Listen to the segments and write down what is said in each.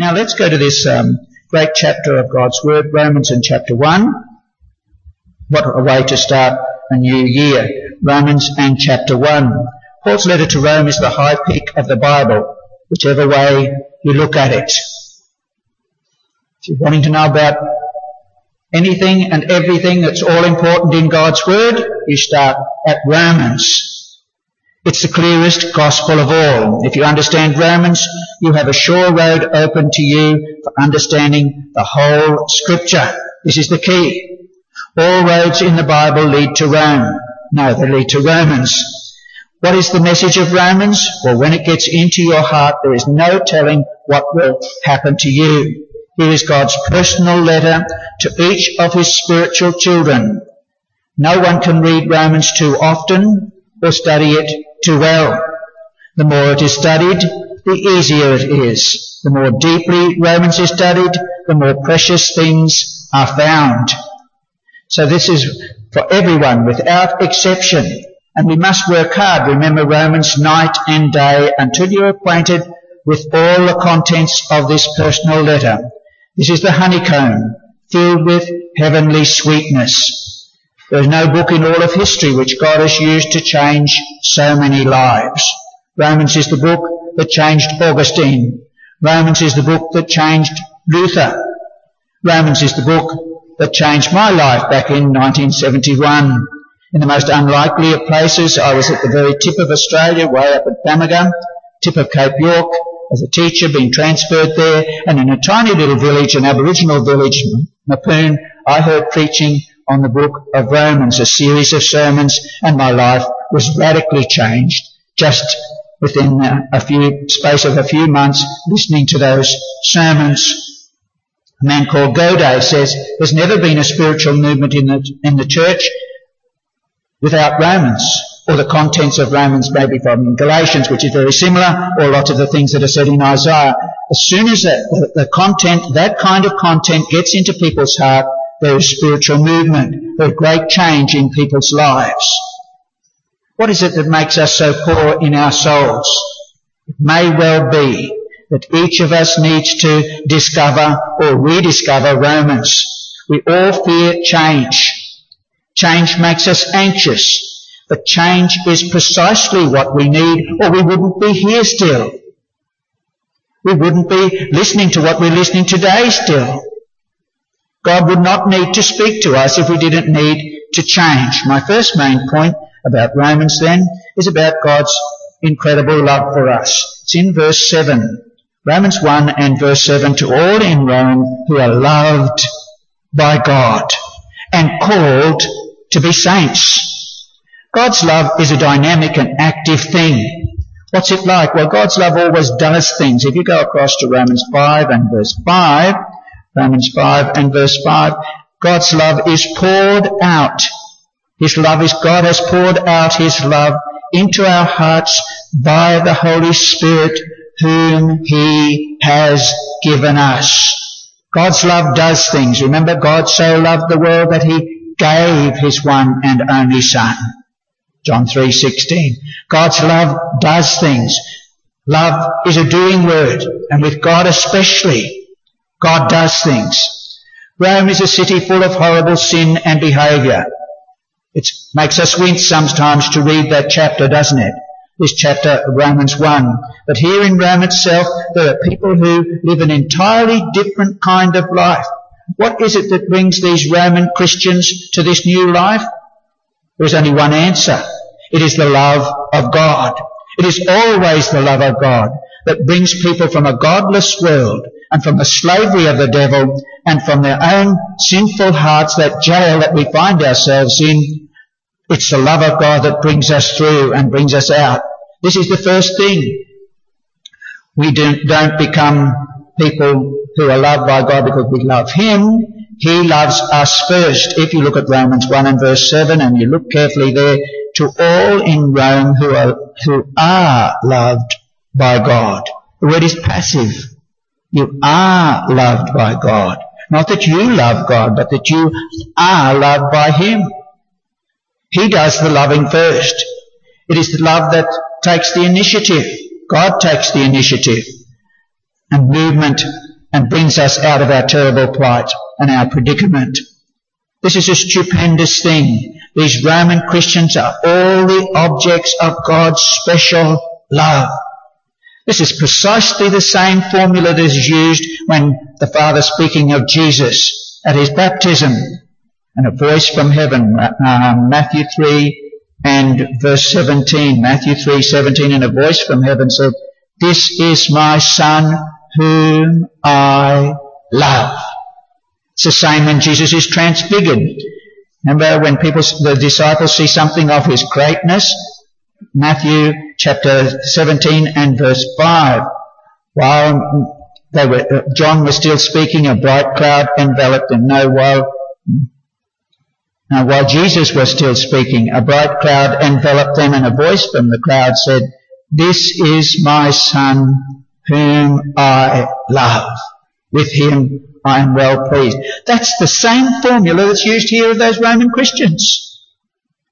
Now let's go to this um, great chapter of God's Word, Romans in chapter 1. What a way to start a new year. Romans and chapter 1. Paul's letter to Rome is the high peak of the Bible, whichever way you look at it. If you're wanting to know about anything and everything that's all important in God's Word, you start at Romans. It's the clearest gospel of all. If you understand Romans, you have a sure road open to you for understanding the whole scripture. This is the key. All roads in the Bible lead to Rome. No, they lead to Romans. What is the message of Romans? Well, when it gets into your heart, there is no telling what will happen to you. Here is God's personal letter to each of his spiritual children. No one can read Romans too often or study it too well. The more it is studied, the easier it is. The more deeply Romans is studied, the more precious things are found. So this is for everyone without exception. And we must work hard, remember Romans night and day until you're acquainted with all the contents of this personal letter. This is the honeycomb filled with heavenly sweetness. There is no book in all of history which God has used to change so many lives. Romans is the book that changed Augustine. Romans is the book that changed Luther. Romans is the book that changed my life back in 1971. In the most unlikely of places, I was at the very tip of Australia, way up at Bamaga, tip of Cape York, as a teacher being transferred there, and in a tiny little village, an Aboriginal village, Mapoon, I heard preaching on the book of Romans, a series of sermons, and my life was radically changed just within a few, space of a few months listening to those sermons. A man called Godet says there's never been a spiritual movement in the, in the church without Romans, or the contents of Romans maybe from Galatians, which is very similar, or a lot of the things that are said in Isaiah. As soon as the, the, the content, that kind of content gets into people's heart, there is spiritual movement. There's great change in people's lives. What is it that makes us so poor in our souls? It may well be that each of us needs to discover or rediscover Romans. We all fear change. Change makes us anxious. But change is precisely what we need or we wouldn't be here still. We wouldn't be listening to what we're listening today still. God would not need to speak to us if we didn't need to change. My first main point about Romans then is about God's incredible love for us. It's in verse 7. Romans 1 and verse 7 to all in Rome who are loved by God and called to be saints. God's love is a dynamic and active thing. What's it like? Well, God's love always does things. If you go across to Romans 5 and verse 5, Romans 5 and verse 5. God's love is poured out. His love is God has poured out His love into our hearts by the Holy Spirit whom He has given us. God's love does things. Remember, God so loved the world that He gave His one and only Son. John 3:16. God's love does things. Love is a doing word, and with God especially, God does things. Rome is a city full of horrible sin and behaviour. It makes us wince sometimes to read that chapter, doesn't it? This chapter, of Romans 1. But here in Rome itself, there are people who live an entirely different kind of life. What is it that brings these Roman Christians to this new life? There is only one answer. It is the love of God. It is always the love of God that brings people from a godless world and from the slavery of the devil and from their own sinful hearts, that jail that we find ourselves in. It's the love of God that brings us through and brings us out. This is the first thing. We do, don't become people who are loved by God because we love Him. He loves us first. If you look at Romans 1 and verse 7 and you look carefully there, to all in Rome who are, who are loved by God. The word is passive. You are loved by God. Not that you love God, but that you are loved by Him. He does the loving first. It is the love that takes the initiative. God takes the initiative. And movement and brings us out of our terrible plight and our predicament. This is a stupendous thing. These Roman Christians are all the objects of God's special love. This is precisely the same formula that is used when the Father speaking of Jesus at his baptism. And a voice from heaven, uh, Matthew 3 and verse 17, Matthew 3, 17, and a voice from heaven said, This is my son whom I love. It's the same when Jesus is transfigured. Remember when people, the disciples see something of his greatness? Matthew chapter 17 and verse 5. While they were, uh, John was still speaking, a bright cloud enveloped them. No, while, now while Jesus was still speaking, a bright cloud enveloped them and a voice from the cloud said, This is my son whom I love. With him I am well pleased. That's the same formula that's used here of those Roman Christians.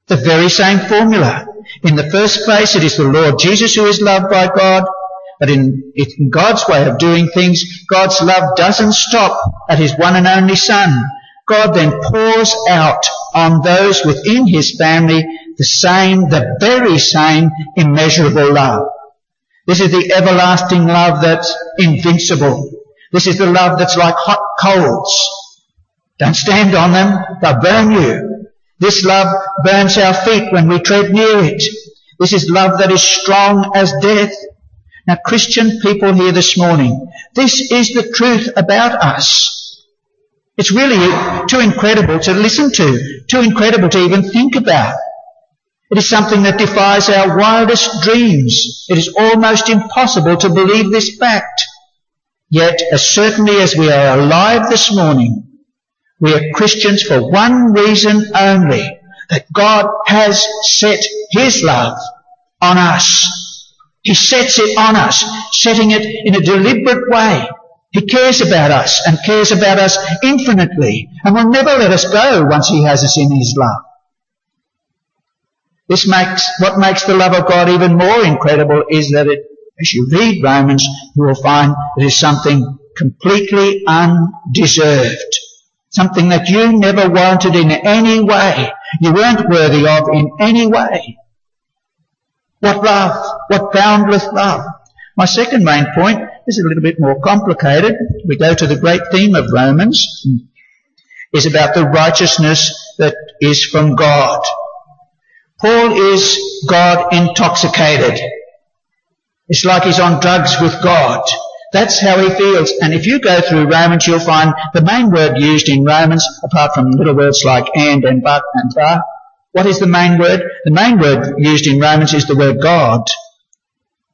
The very same formula. In the first place, it is the Lord Jesus who is loved by God, but in, in God's way of doing things, God's love doesn't stop at His one and only Son. God then pours out on those within His family the same, the very same immeasurable love. This is the everlasting love that's invincible. This is the love that's like hot coals. Don't stand on them, they'll burn you. This love burns our feet when we tread near it. This is love that is strong as death. Now Christian people here this morning, this is the truth about us. It's really too incredible to listen to, too incredible to even think about. It is something that defies our wildest dreams. It is almost impossible to believe this fact. Yet, as certainly as we are alive this morning, we are Christians for one reason only, that God has set His love on us. He sets it on us, setting it in a deliberate way. He cares about us and cares about us infinitely and will never let us go once He has us in His love. This makes, what makes the love of God even more incredible is that it, as you read Romans, you will find it is something completely undeserved. Something that you never wanted in any way. You weren't worthy of in any way. What love? What boundless love? My second main point is a little bit more complicated. We go to the great theme of Romans, is about the righteousness that is from God. Paul is God intoxicated. It's like he's on drugs with God. That's how he feels. And if you go through Romans, you'll find the main word used in Romans, apart from little words like and and but and but, what is the main word? The main word used in Romans is the word God.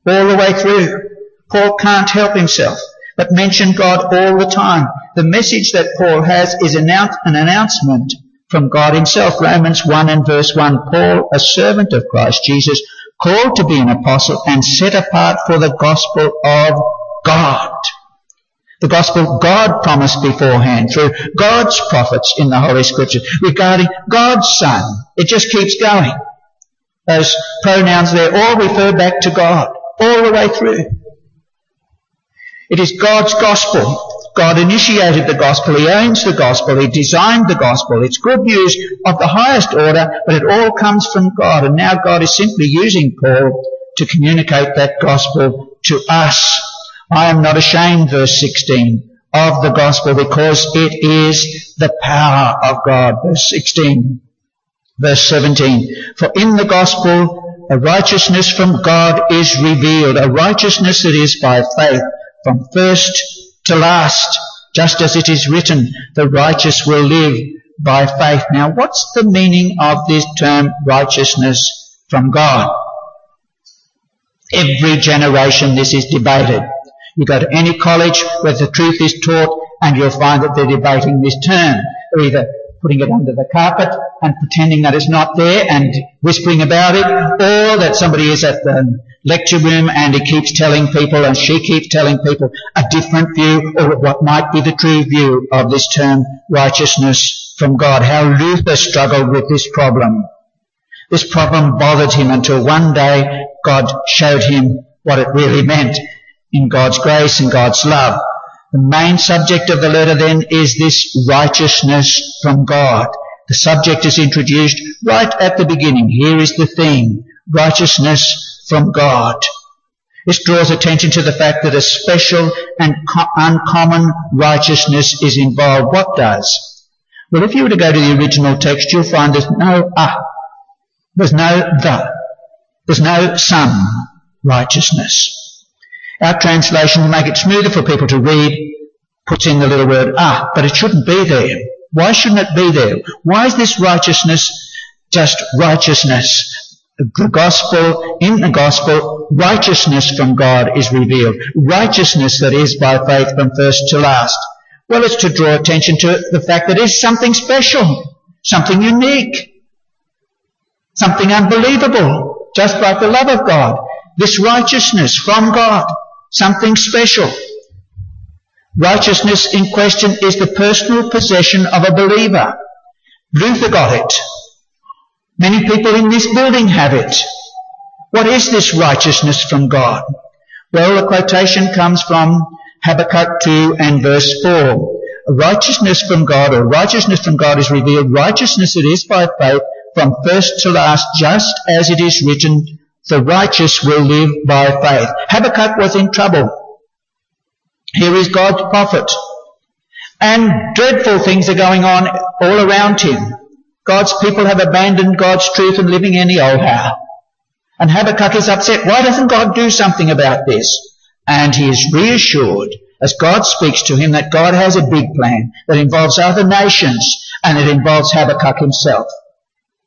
All the way through. Paul can't help himself, but mention God all the time. The message that Paul has is an announcement from God himself. Romans 1 and verse 1. Paul, a servant of Christ Jesus, called to be an apostle and set apart for the gospel of God. The gospel God promised beforehand through God's prophets in the Holy Scriptures regarding God's Son. It just keeps going. Those pronouns there all refer back to God all the way through. It is God's gospel God initiated the gospel, He owns the gospel, He designed the gospel. It's good news of the highest order, but it all comes from God. And now God is simply using Paul to communicate that gospel to us. I am not ashamed, verse 16, of the gospel because it is the power of God. Verse 16. Verse 17. For in the gospel, a righteousness from God is revealed, a righteousness that is by faith from first to last, just as it is written, the righteous will live by faith. Now, what's the meaning of this term righteousness from God? Every generation this is debated. You go to any college where the truth is taught and you'll find that they're debating this term. They're either putting it under the carpet and pretending that it's not there and whispering about it, or that somebody is at the lecture room and he keeps telling people and she keeps telling people a different view or what might be the true view of this term righteousness from God. How Luther struggled with this problem. This problem bothered him until one day God showed him what it really meant in God's grace and God's love. The main subject of the letter then is this righteousness from God. The subject is introduced right at the beginning. Here is the theme. Righteousness from God. This draws attention to the fact that a special and co- uncommon righteousness is involved. What does? Well, if you were to go to the original text, you'll find there's no ah, there's no the, there's no some righteousness. Our translation will make it smoother for people to read, puts in the little word ah, but it shouldn't be there. Why shouldn't it be there? Why is this righteousness just righteousness? The gospel, in the gospel, righteousness from God is revealed. Righteousness that is by faith from first to last. Well, it's to draw attention to the fact that it's something special, something unique, something unbelievable, just like the love of God. This righteousness from God, something special. Righteousness in question is the personal possession of a believer. Luther got it. Many people in this building have it. What is this righteousness from God? Well, the quotation comes from Habakkuk 2 and verse 4. Righteousness from God, or righteousness from God is revealed. Righteousness it is by faith from first to last, just as it is written, the righteous will live by faith. Habakkuk was in trouble. Here is God's prophet. And dreadful things are going on all around him. God's people have abandoned God's truth and living anyhow. And Habakkuk is upset. Why doesn't God do something about this? And he is reassured as God speaks to him that God has a big plan that involves other nations and it involves Habakkuk himself.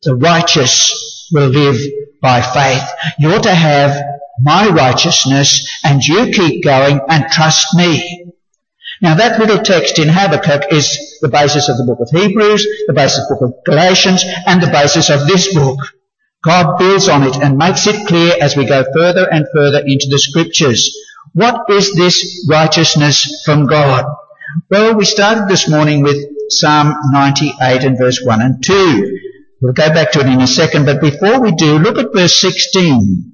The righteous will live by faith. You're to have my righteousness and you keep going and trust me. Now that little text in Habakkuk is the basis of the book of Hebrews, the basis of the book of Galatians, and the basis of this book. God builds on it and makes it clear as we go further and further into the scriptures. What is this righteousness from God? Well, we started this morning with Psalm 98 and verse 1 and 2. We'll go back to it in a second, but before we do, look at verse 16.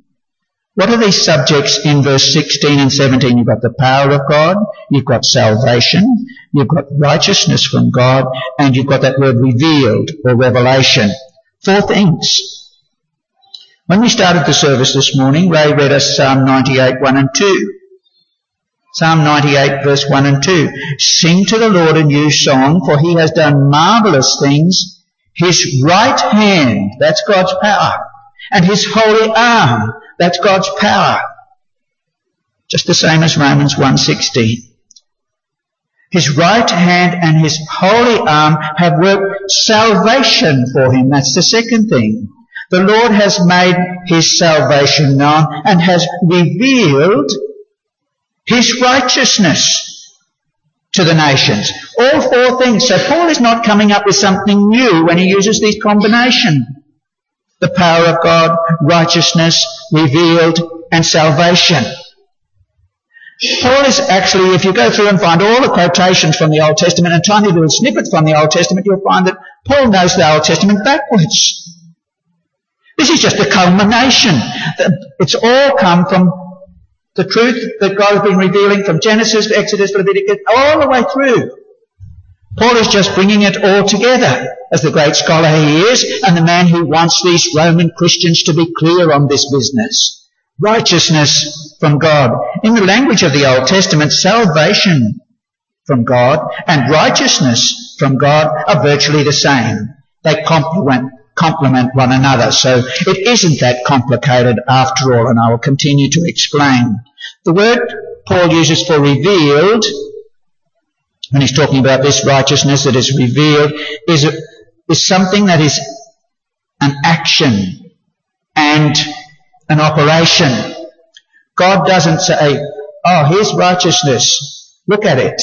What are these subjects in verse 16 and 17? You've got the power of God, you've got salvation, you've got righteousness from God, and you've got that word revealed or revelation. Four things. When we started the service this morning, Ray read us Psalm 98, 1 and 2. Psalm 98 verse 1 and 2. Sing to the Lord a new song, for he has done marvelous things. His right hand, that's God's power, and his holy arm, that's God's power. Just the same as Romans 1.16. His right hand and his holy arm have worked salvation for him. That's the second thing. The Lord has made his salvation known and has revealed his righteousness to the nations. All four things. So Paul is not coming up with something new when he uses these combination the power of God, righteousness revealed, and salvation. Paul is actually, if you go through and find all the quotations from the Old Testament and tiny little snippets from the Old Testament, you'll find that Paul knows the Old Testament backwards. This is just a culmination. It's all come from the truth that God has been revealing from Genesis, to Exodus, Leviticus, all the way through. Paul is just bringing it all together as the great scholar he is and the man who wants these Roman Christians to be clear on this business. Righteousness from God. In the language of the Old Testament, salvation from God and righteousness from God are virtually the same. They complement, complement one another. So it isn't that complicated after all, and I will continue to explain. The word Paul uses for revealed when he's talking about this righteousness that is revealed, is, is something that is an action and an operation. God doesn't say, oh, here's righteousness. Look at it.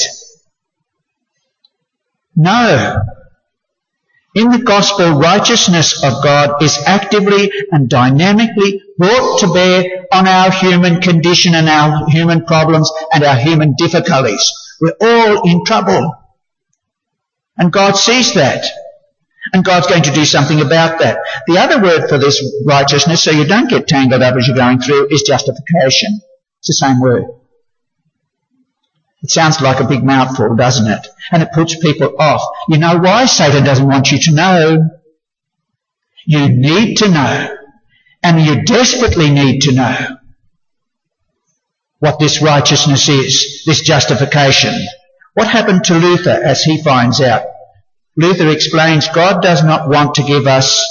No. In the gospel, righteousness of God is actively and dynamically brought to bear on our human condition and our human problems and our human difficulties. We're all in trouble. And God sees that. And God's going to do something about that. The other word for this righteousness, so you don't get tangled up as you're going through, is justification. It's the same word. It sounds like a big mouthful, doesn't it? And it puts people off. You know why Satan doesn't want you to know? You need to know. And you desperately need to know what this righteousness is, this justification. What happened to Luther as he finds out? Luther explains God does not want to give us,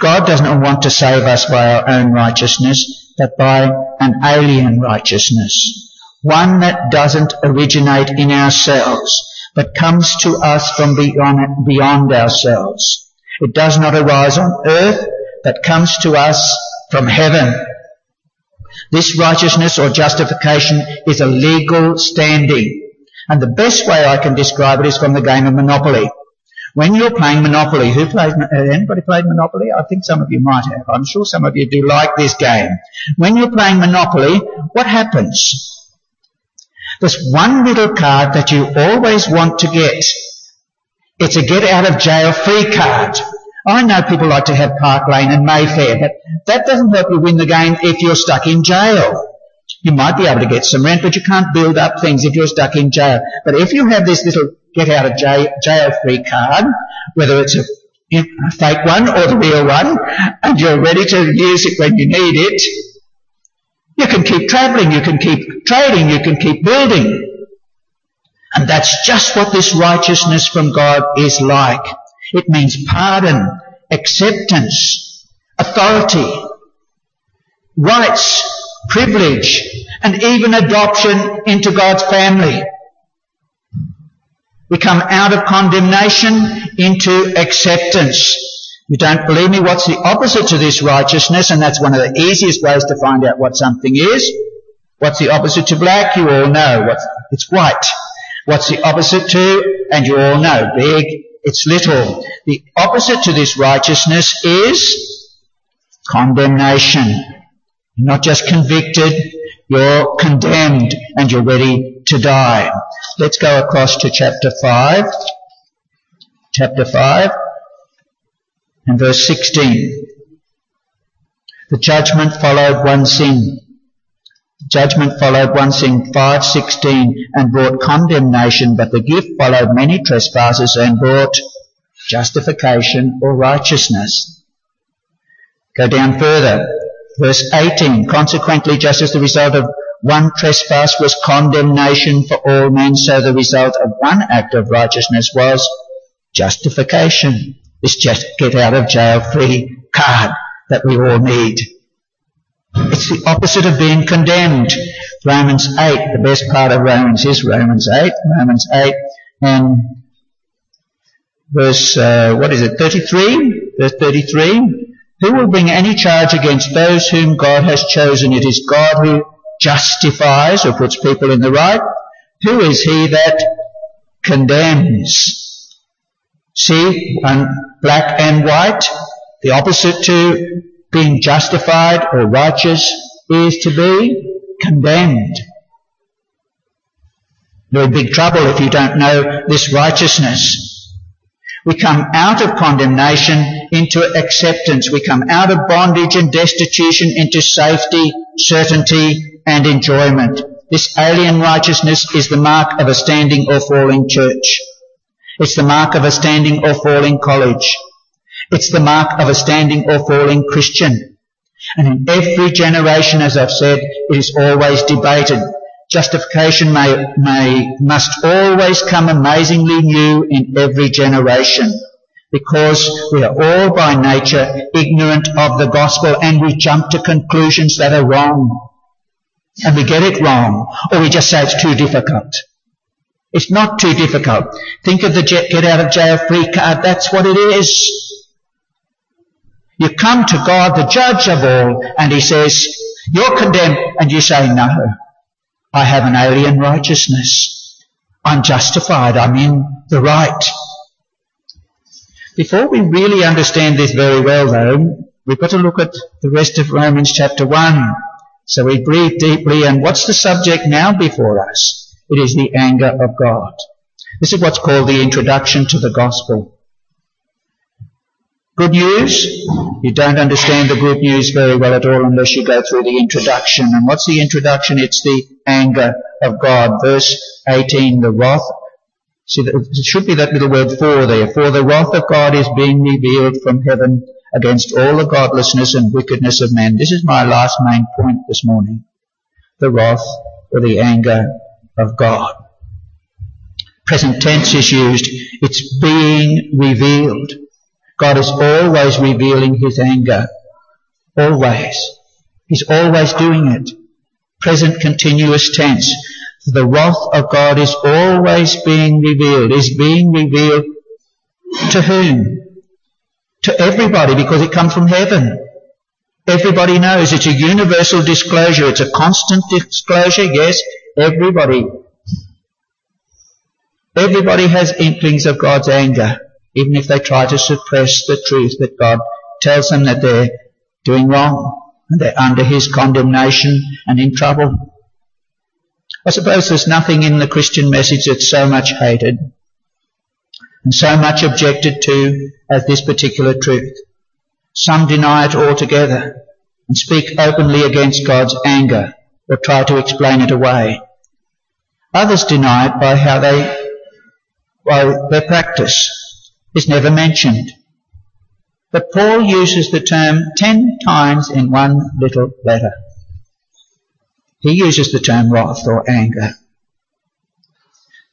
God does not want to save us by our own righteousness, but by an alien righteousness one that doesn't originate in ourselves, but comes to us from beyond, beyond ourselves. It does not arise on earth, but comes to us from heaven. This righteousness or justification is a legal standing. And the best way I can describe it is from the game of Monopoly. When you're playing Monopoly, who plays, anybody played Monopoly? I think some of you might have. I'm sure some of you do like this game. When you're playing Monopoly, what happens? There's one little card that you always want to get. It's a get out of jail free card. I know people like to have Park Lane and Mayfair, but that doesn't help you win the game if you're stuck in jail. You might be able to get some rent, but you can't build up things if you're stuck in jail. But if you have this little get out of jail, jail free card, whether it's a fake one or the real one, and you're ready to use it when you need it, you can keep travelling, you can keep trading, you can keep building. And that's just what this righteousness from God is like. It means pardon, acceptance, authority, rights, privilege, and even adoption into God's family. We come out of condemnation into acceptance. You don't believe me? What's the opposite to this righteousness? And that's one of the easiest ways to find out what something is. What's the opposite to black? You all know. What's, it's white. What's the opposite to? And you all know. Big. It's little. The opposite to this righteousness is condemnation. You're not just convicted, you're condemned and you're ready to die. Let's go across to chapter 5. Chapter 5 and verse 16. The judgment followed one sin. The judgment followed one sin, 516, and brought condemnation, but the gift followed many trespasses and brought justification or righteousness. Go down further. Verse 18, consequently, just as the result of one trespass was condemnation for all men, so the result of one act of righteousness was justification this just get out of jail free card that we all need. It's the opposite of being condemned. Romans 8, the best part of Romans is Romans 8, Romans 8 and verse, uh, what is it, 33? Verse 33. Who will bring any charge against those whom God has chosen? It is God who justifies or puts people in the right. Who is he that condemns? See, um, black and white, the opposite to being justified or righteous is to be condemned. You're in big trouble if you don't know this righteousness. We come out of condemnation into acceptance. We come out of bondage and destitution into safety, certainty and enjoyment. This alien righteousness is the mark of a standing or falling church. It's the mark of a standing or falling college. It's the mark of a standing or falling Christian. And in every generation, as I've said, it is always debated. Justification may, may, must always come amazingly new in every generation because we are all by nature ignorant of the gospel and we jump to conclusions that are wrong. And we get it wrong or we just say it's too difficult. It's not too difficult. Think of the get out of jail free card. That's what it is. You come to God, the judge of all, and he says, you're condemned, and you say, no, I have an alien righteousness. I'm justified. I'm in the right. Before we really understand this very well though, we've got to look at the rest of Romans chapter 1. So we breathe deeply and what's the subject now before us? It is the anger of God. This is what's called the introduction to the gospel. Good news? You don't understand the good news very well at all unless you go through the introduction. And what's the introduction? It's the anger of God. Verse 18, the wrath. See, it should be that little word for there. For the wrath of God is being revealed from heaven against all the godlessness and wickedness of men. This is my last main point this morning. The wrath or the anger of God. Present tense is used. It's being revealed. God is always revealing his anger. Always. He's always doing it. Present continuous tense. The wrath of God is always being revealed. Is being revealed to whom? To everybody because it comes from heaven. Everybody knows it's a universal disclosure. It's a constant disclosure. Yes, everybody. Everybody has inklings of God's anger even if they try to suppress the truth that God tells them that they're doing wrong and they're under His condemnation and in trouble. I suppose there's nothing in the Christian message that's so much hated and so much objected to as this particular truth. Some deny it altogether and speak openly against God's anger or try to explain it away. Others deny it by how they, by their practice is never mentioned. But Paul uses the term ten times in one little letter. He uses the term wrath or anger.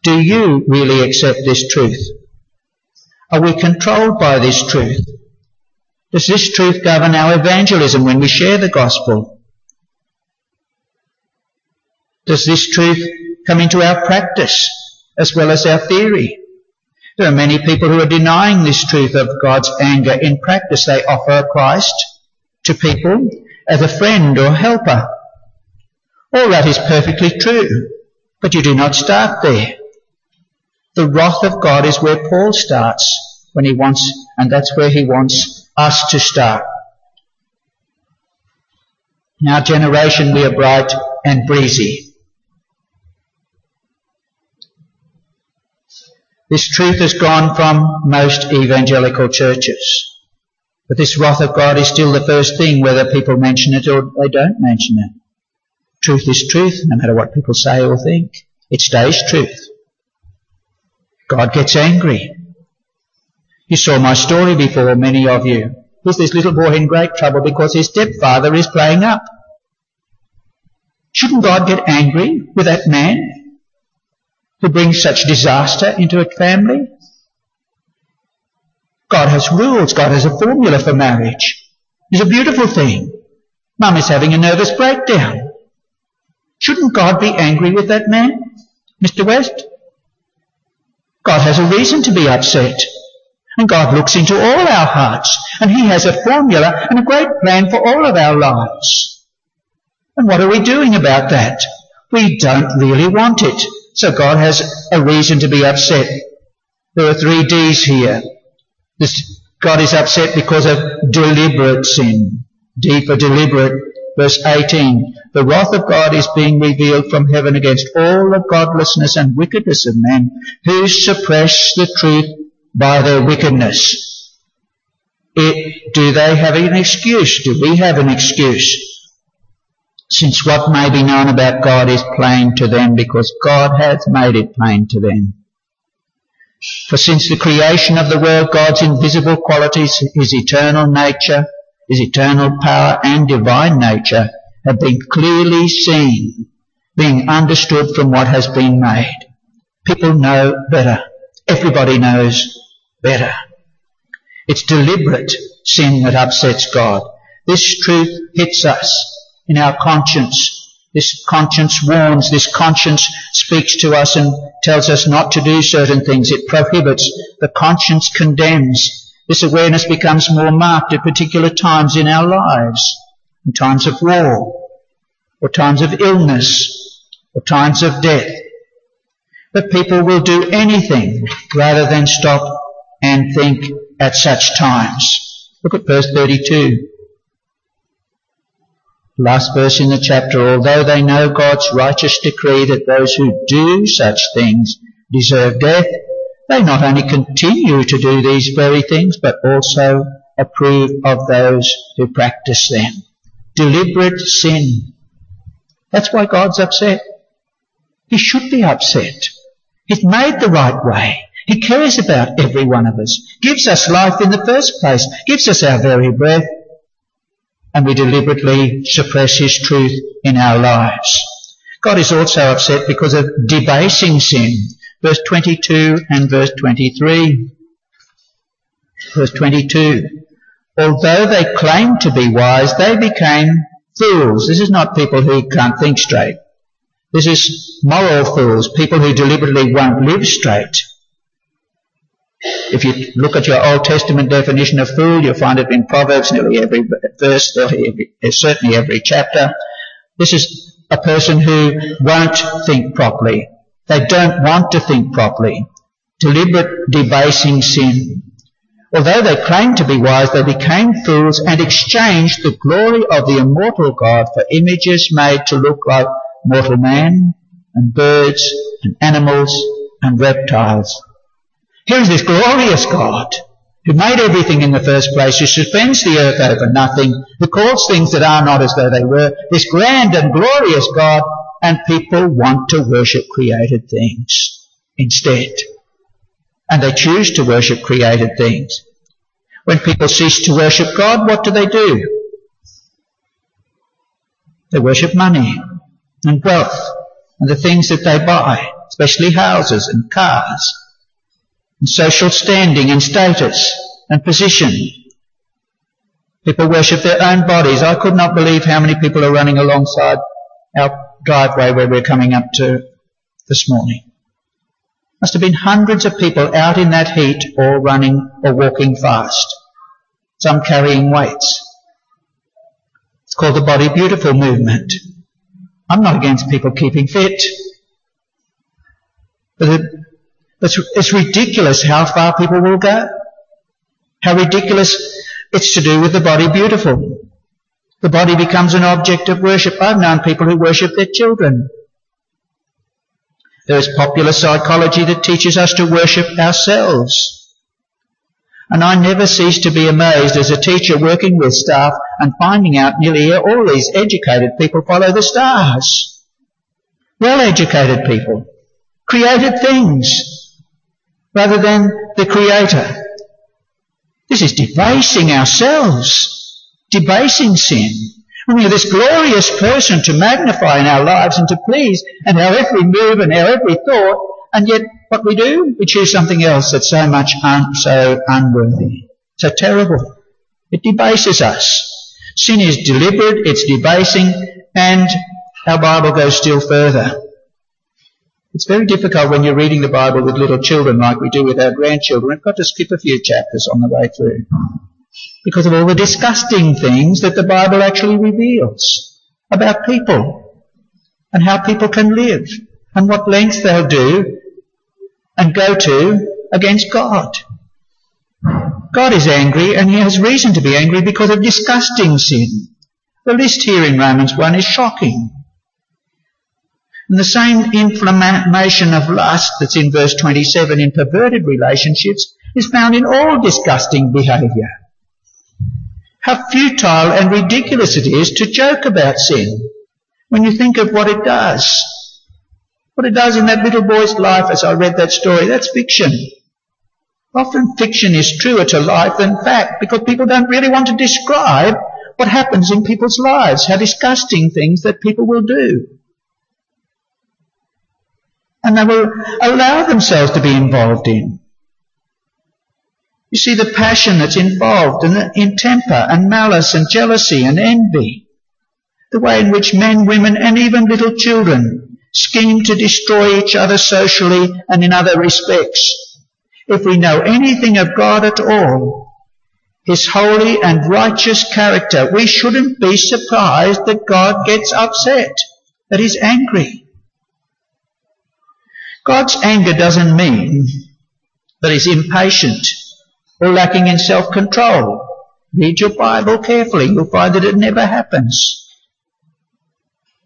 Do you really accept this truth? Are we controlled by this truth? Does this truth govern our evangelism when we share the gospel? Does this truth come into our practice as well as our theory? There are many people who are denying this truth of God's anger. In practice, they offer Christ to people as a friend or helper. All that is perfectly true, but you do not start there. The wrath of God is where Paul starts when he wants, and that's where he wants us to start. In our generation, we are bright and breezy. This truth has gone from most evangelical churches. But this wrath of God is still the first thing whether people mention it or they don't mention it. Truth is truth, no matter what people say or think. It stays truth. God gets angry. You saw my story before, many of you. Here's this little boy in great trouble because his stepfather is playing up. Shouldn't God get angry with that man? To bring such disaster into a family? God has rules. God has a formula for marriage. It's a beautiful thing. Mum is having a nervous breakdown. Shouldn't God be angry with that man, Mr. West? God has a reason to be upset. And God looks into all our hearts. And He has a formula and a great plan for all of our lives. And what are we doing about that? We don't really want it. So God has a reason to be upset. There are three D's here. This, God is upset because of deliberate sin. D for deliberate. Verse 18. The wrath of God is being revealed from heaven against all the godlessness and wickedness of men who suppress the truth by their wickedness. It, do they have an excuse? Do we have an excuse? Since what may be known about God is plain to them because God hath made it plain to them. For since the creation of the world, God's invisible qualities, His eternal nature, His eternal power and divine nature have been clearly seen, being understood from what has been made. People know better. Everybody knows better. It's deliberate sin that upsets God. This truth hits us in our conscience. This conscience warns, this conscience speaks to us and tells us not to do certain things. It prohibits. The conscience condemns. This awareness becomes more marked at particular times in our lives. In times of war, or times of illness, or times of death. But people will do anything rather than stop and think at such times. Look at verse 32. Last verse in the chapter, although they know God's righteous decree that those who do such things deserve death, they not only continue to do these very things, but also approve of those who practice them. Deliberate sin. That's why God's upset. He should be upset. He's made the right way. He cares about every one of us, gives us life in the first place, gives us our very breath, and we deliberately suppress His truth in our lives. God is also upset because of debasing sin. Verse 22 and verse 23. Verse 22. Although they claimed to be wise, they became fools. This is not people who can't think straight. This is moral fools, people who deliberately won't live straight. If you look at your Old Testament definition of fool, you'll find it in Proverbs, nearly every verse, eh, certainly every chapter. This is a person who won't think properly. They don't want to think properly. Deliberate debasing sin. Although they claimed to be wise, they became fools and exchanged the glory of the immortal God for images made to look like mortal man and birds and animals and reptiles. Here is this glorious God who made everything in the first place, who suspends the earth over nothing, who calls things that are not as though they were, this grand and glorious God, and people want to worship created things instead. And they choose to worship created things. When people cease to worship God, what do they do? They worship money and wealth and the things that they buy, especially houses and cars and social standing and status and position. People worship their own bodies. I could not believe how many people are running alongside our driveway where we're coming up to this morning. Must have been hundreds of people out in that heat all running or walking fast. Some carrying weights. It's called the Body Beautiful movement. I'm not against people keeping fit. But it, it's, it's ridiculous how far people will go. How ridiculous it's to do with the body beautiful. The body becomes an object of worship. I've known people who worship their children. There is popular psychology that teaches us to worship ourselves. And I never cease to be amazed as a teacher working with staff and finding out nearly all these educated people follow the stars. Well educated people. Created things. Rather than the creator. This is debasing ourselves. Debasing sin. We are this glorious person to magnify in our lives and to please and our every move and our every thought and yet what we do? We choose something else that's so much un- so unworthy, so terrible. It debases us. Sin is deliberate, it's debasing, and our Bible goes still further. It's very difficult when you're reading the Bible with little children like we do with our grandchildren. We've got to skip a few chapters on the way through. Because of all the disgusting things that the Bible actually reveals about people and how people can live and what lengths they'll do and go to against God. God is angry and he has reason to be angry because of disgusting sin. The list here in Romans 1 is shocking. And the same inflammation of lust that's in verse 27 in perverted relationships is found in all disgusting behaviour. How futile and ridiculous it is to joke about sin when you think of what it does. What it does in that little boy's life as I read that story, that's fiction. Often fiction is truer to life than fact because people don't really want to describe what happens in people's lives, how disgusting things that people will do. And they will allow themselves to be involved in. You see the passion that's involved in, in temper and malice and jealousy and envy. The way in which men, women and even little children scheme to destroy each other socially and in other respects. If we know anything of God at all, His holy and righteous character, we shouldn't be surprised that God gets upset, that He's angry. God's anger doesn't mean that He's impatient or lacking in self-control. Read your Bible carefully. You'll find that it never happens.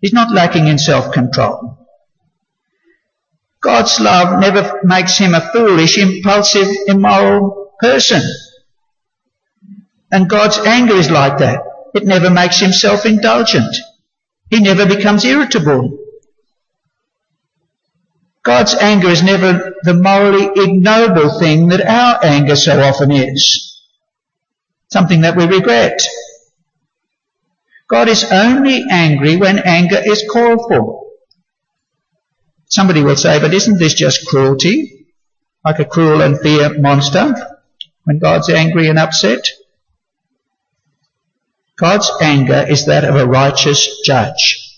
He's not lacking in self-control. God's love never makes him a foolish, impulsive, immoral person. And God's anger is like that. It never makes him self-indulgent. He never becomes irritable. God's anger is never the morally ignoble thing that our anger so often is. Something that we regret. God is only angry when anger is called for. Somebody will say, but isn't this just cruelty? Like a cruel and fear monster when God's angry and upset? God's anger is that of a righteous judge.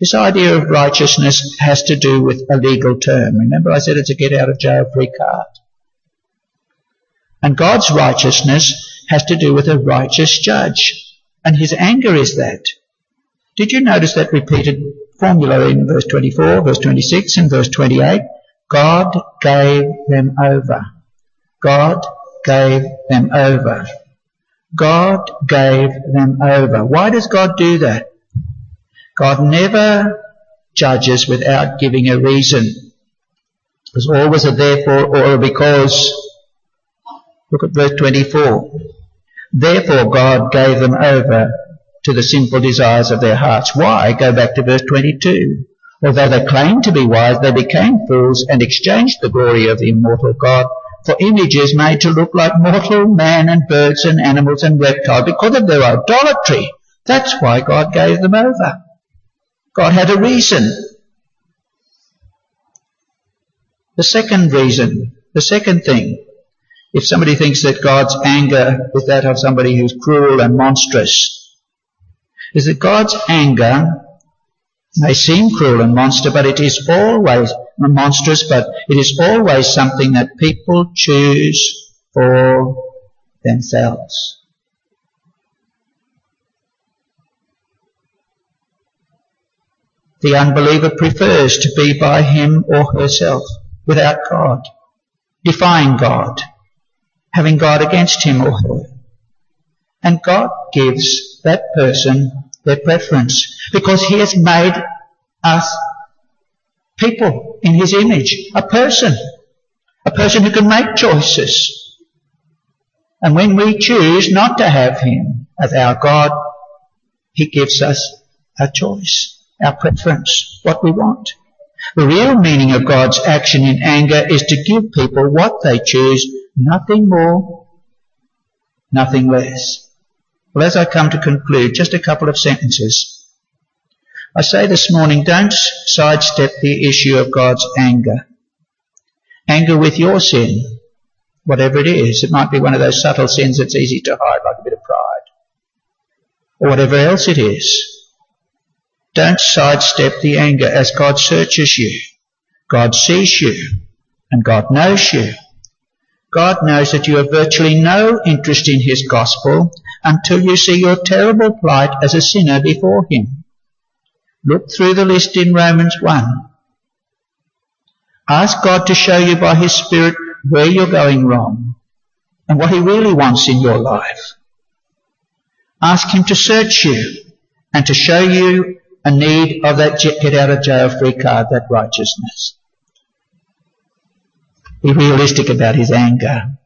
This idea of righteousness has to do with a legal term. Remember I said it's a get out of jail free card. And God's righteousness has to do with a righteous judge. And his anger is that. Did you notice that repeated formula in verse 24, verse 26 and verse 28? God gave them over. God gave them over. God gave them over. Why does God do that? God never judges without giving a reason. There's always a therefore or a because. Look at verse 24. Therefore God gave them over to the sinful desires of their hearts. Why? Go back to verse 22. Although they claimed to be wise, they became fools and exchanged the glory of the immortal God for images made to look like mortal man and birds and animals and reptiles because of their idolatry. That's why God gave them over. God had a reason. The second reason, the second thing, if somebody thinks that God's anger is that of somebody who's cruel and monstrous, is that God's anger may seem cruel and monster, but it is always monstrous, but it is always something that people choose for themselves. The unbeliever prefers to be by him or herself without God, defying God, having God against him or her. And God gives that person their preference because he has made us people in his image, a person, a person who can make choices. And when we choose not to have him as our God, he gives us a choice, our preference, what we want. The real meaning of God's action in anger is to give people what they choose, nothing more, nothing less. Well, as I come to conclude, just a couple of sentences. I say this morning, don't sidestep the issue of God's anger. Anger with your sin, whatever it is. It might be one of those subtle sins that's easy to hide, like a bit of pride. Or whatever else it is. Don't sidestep the anger as God searches you. God sees you. And God knows you. God knows that you have virtually no interest in His gospel until you see your terrible plight as a sinner before Him. Look through the list in Romans 1. Ask God to show you by His Spirit where you're going wrong and what He really wants in your life. Ask Him to search you and to show you a need of that get out of jail free card, that righteousness. Be realistic about His anger.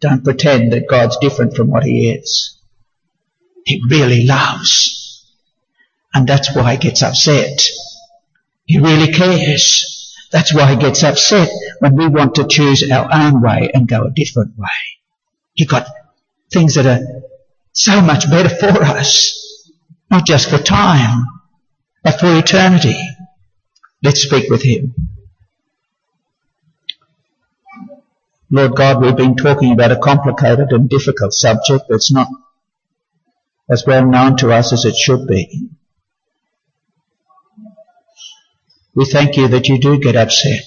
Don't pretend that God's different from what He is. He really loves. And that's why He gets upset. He really cares. That's why He gets upset when we want to choose our own way and go a different way. He got things that are so much better for us. Not just for time, but for eternity. Let's speak with Him. Lord God, we've been talking about a complicated and difficult subject that's not as well known to us as it should be. We thank you that you do get upset,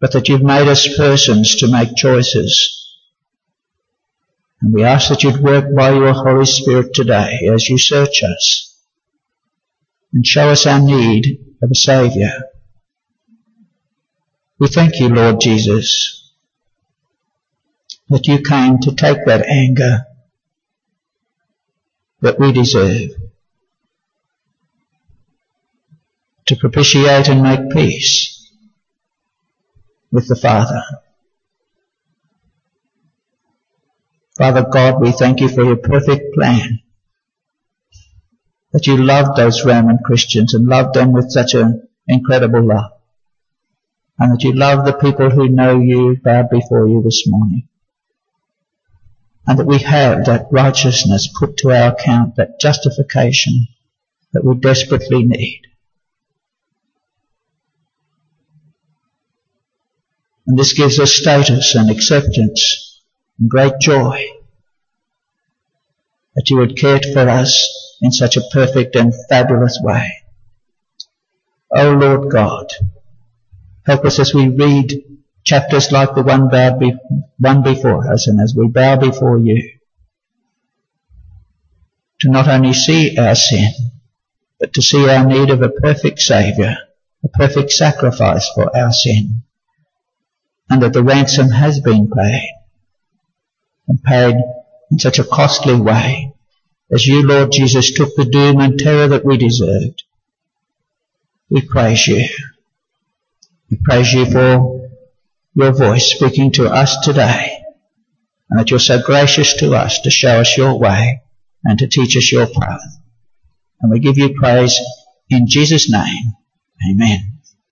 but that you've made us persons to make choices. And we ask that you'd work by your Holy Spirit today as you search us and show us our need of a Saviour. We thank you, Lord Jesus, that you came to take that anger that we deserve, to propitiate and make peace with the Father. Father God, we thank you for your perfect plan. That you loved those Roman Christians and loved them with such an incredible love. And that you love the people who know you bowed before you this morning. And that we have that righteousness put to our account, that justification that we desperately need. And this gives us status and acceptance and great joy that you had cared for us in such a perfect and fabulous way. O oh Lord God, help us as we read chapters like the one, be, one before us and as we bow before you to not only see our sin, but to see our need of a perfect Saviour, a perfect sacrifice for our sin and that the ransom has been paid and paid in such a costly way as you, Lord Jesus, took the doom and terror that we deserved. We praise you. We praise you for your voice speaking to us today and that you're so gracious to us to show us your way and to teach us your path. And we give you praise in Jesus' name. Amen.